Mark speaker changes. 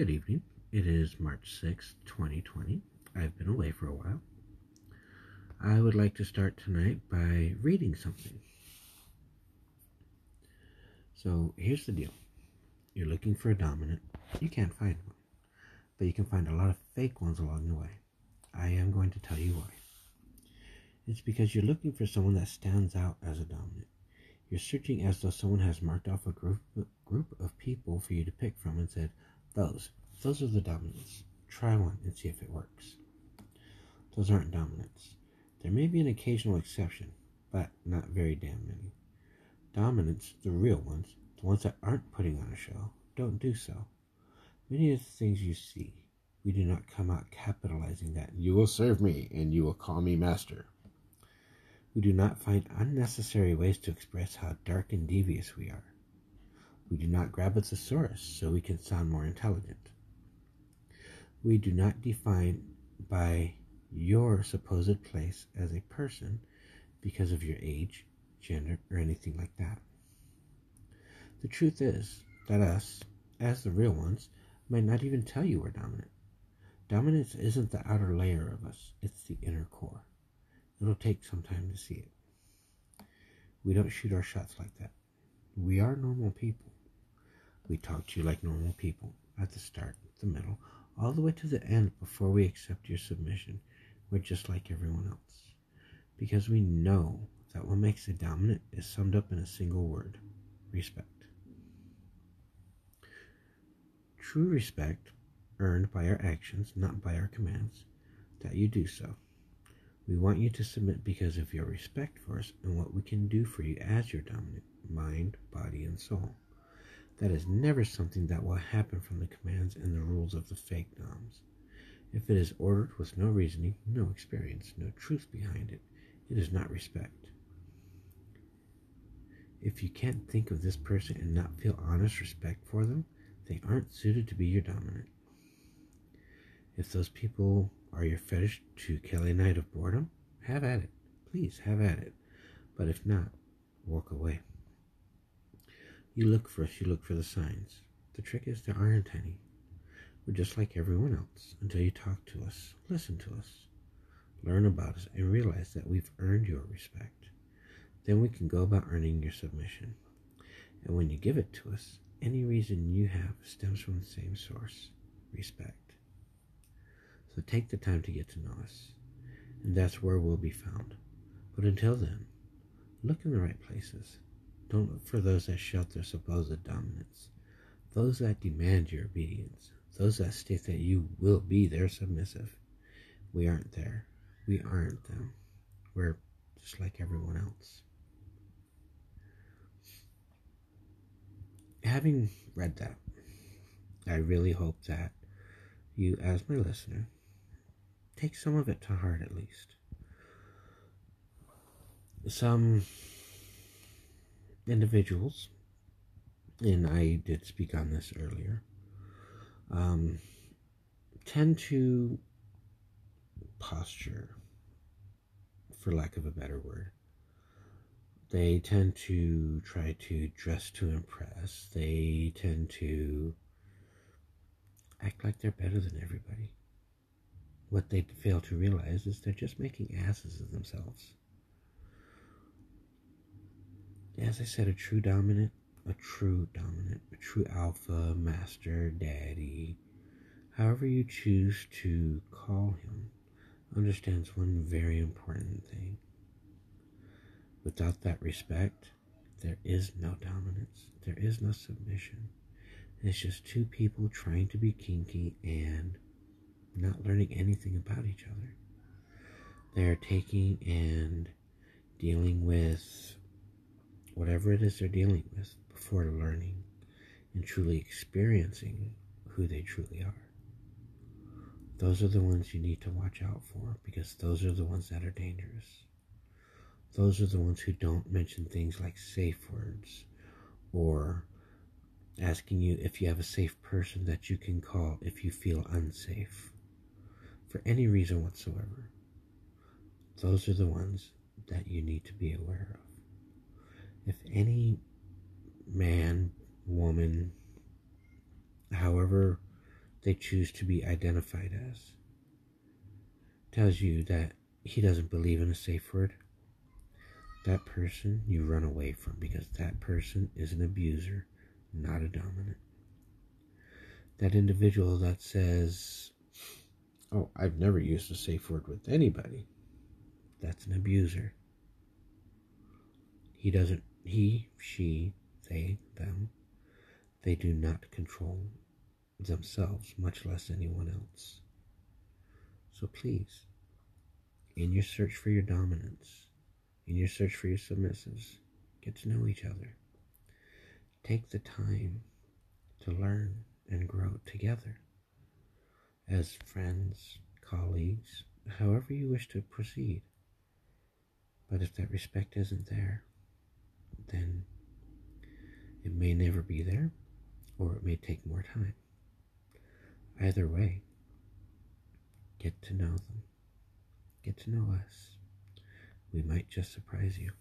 Speaker 1: Good evening. It is March 6, 2020. I've been away for a while. I would like to start tonight by reading something. So here's the deal you're looking for a dominant, you can't find one, but you can find a lot of fake ones along the way. I am going to tell you why. It's because you're looking for someone that stands out as a dominant. You're searching as though someone has marked off a group group of people for you to pick from and said, "Those, those are the dominants. Try one and see if it works." Those aren't dominants. There may be an occasional exception, but not very damn many. Dominants, the real ones, the ones that aren't putting on a show, don't do so. Many of the things you see, we do not come out capitalizing that you will serve me and you will call me master. We do not find unnecessary ways to express how dark and devious we are. We do not grab a thesaurus so we can sound more intelligent. We do not define by your supposed place as a person because of your age, gender, or anything like that. The truth is that us, as the real ones, might not even tell you we're dominant. Dominance isn't the outer layer of us, it's the inner core. It'll take some time to see it. We don't shoot our shots like that. We are normal people. We talk to you like normal people at the start, the middle, all the way to the end before we accept your submission. We're just like everyone else. Because we know that what makes a dominant is summed up in a single word respect. True respect, earned by our actions, not by our commands, that you do so. We want you to submit because of your respect for us and what we can do for you as your dominant mind, body, and soul. That is never something that will happen from the commands and the rules of the fake doms. If it is ordered with no reasoning, no experience, no truth behind it, it is not respect. If you can't think of this person and not feel honest respect for them, they aren't suited to be your dominant. If those people are your fetish to kill a night of boredom, have at it. Please have at it. But if not, walk away. You look first, you look for the signs. The trick is there aren't any. We're just like everyone else until you talk to us, listen to us, learn about us, and realize that we've earned your respect. Then we can go about earning your submission. And when you give it to us, any reason you have stems from the same source respect. So take the time to get to know us, and that's where we'll be found. But until then, look in the right places. Don't look for those that shout their supposed dominance, those that demand your obedience, those that state that you will be their submissive. We aren't there. We aren't them. We're just like everyone else. Having read that, I really hope that you, as my listener, take some of it to heart at least. Some individuals, and I did speak on this earlier, um, tend to posture, for lack of a better word. They tend to try to dress to impress. They tend to act like they're better than everybody. What they fail to realize is they're just making asses of themselves. As I said, a true dominant, a true dominant, a true alpha, master, daddy, however you choose to call him, understands one very important thing. Without that respect, there is no dominance, there is no submission. It's just two people trying to be kinky and not learning anything about each other. They're taking and dealing with whatever it is they're dealing with before learning and truly experiencing who they truly are. Those are the ones you need to watch out for because those are the ones that are dangerous. Those are the ones who don't mention things like safe words or asking you if you have a safe person that you can call if you feel unsafe for any reason whatsoever. Those are the ones that you need to be aware of. If any man, woman, however they choose to be identified as tells you that he doesn't believe in a safe word, that person you run away from because that person is an abuser, not a dominant. That individual that says, Oh, I've never used a safe word with anybody, that's an abuser. He doesn't, he, she, they, them, they do not control themselves, much less anyone else. So please, in your search for your dominance, in your search for your submissives, get to know each other. Take the time to learn and grow together as friends, colleagues, however you wish to proceed. But if that respect isn't there, then it may never be there, or it may take more time. Either way, get to know them. Get to know us. We might just surprise you.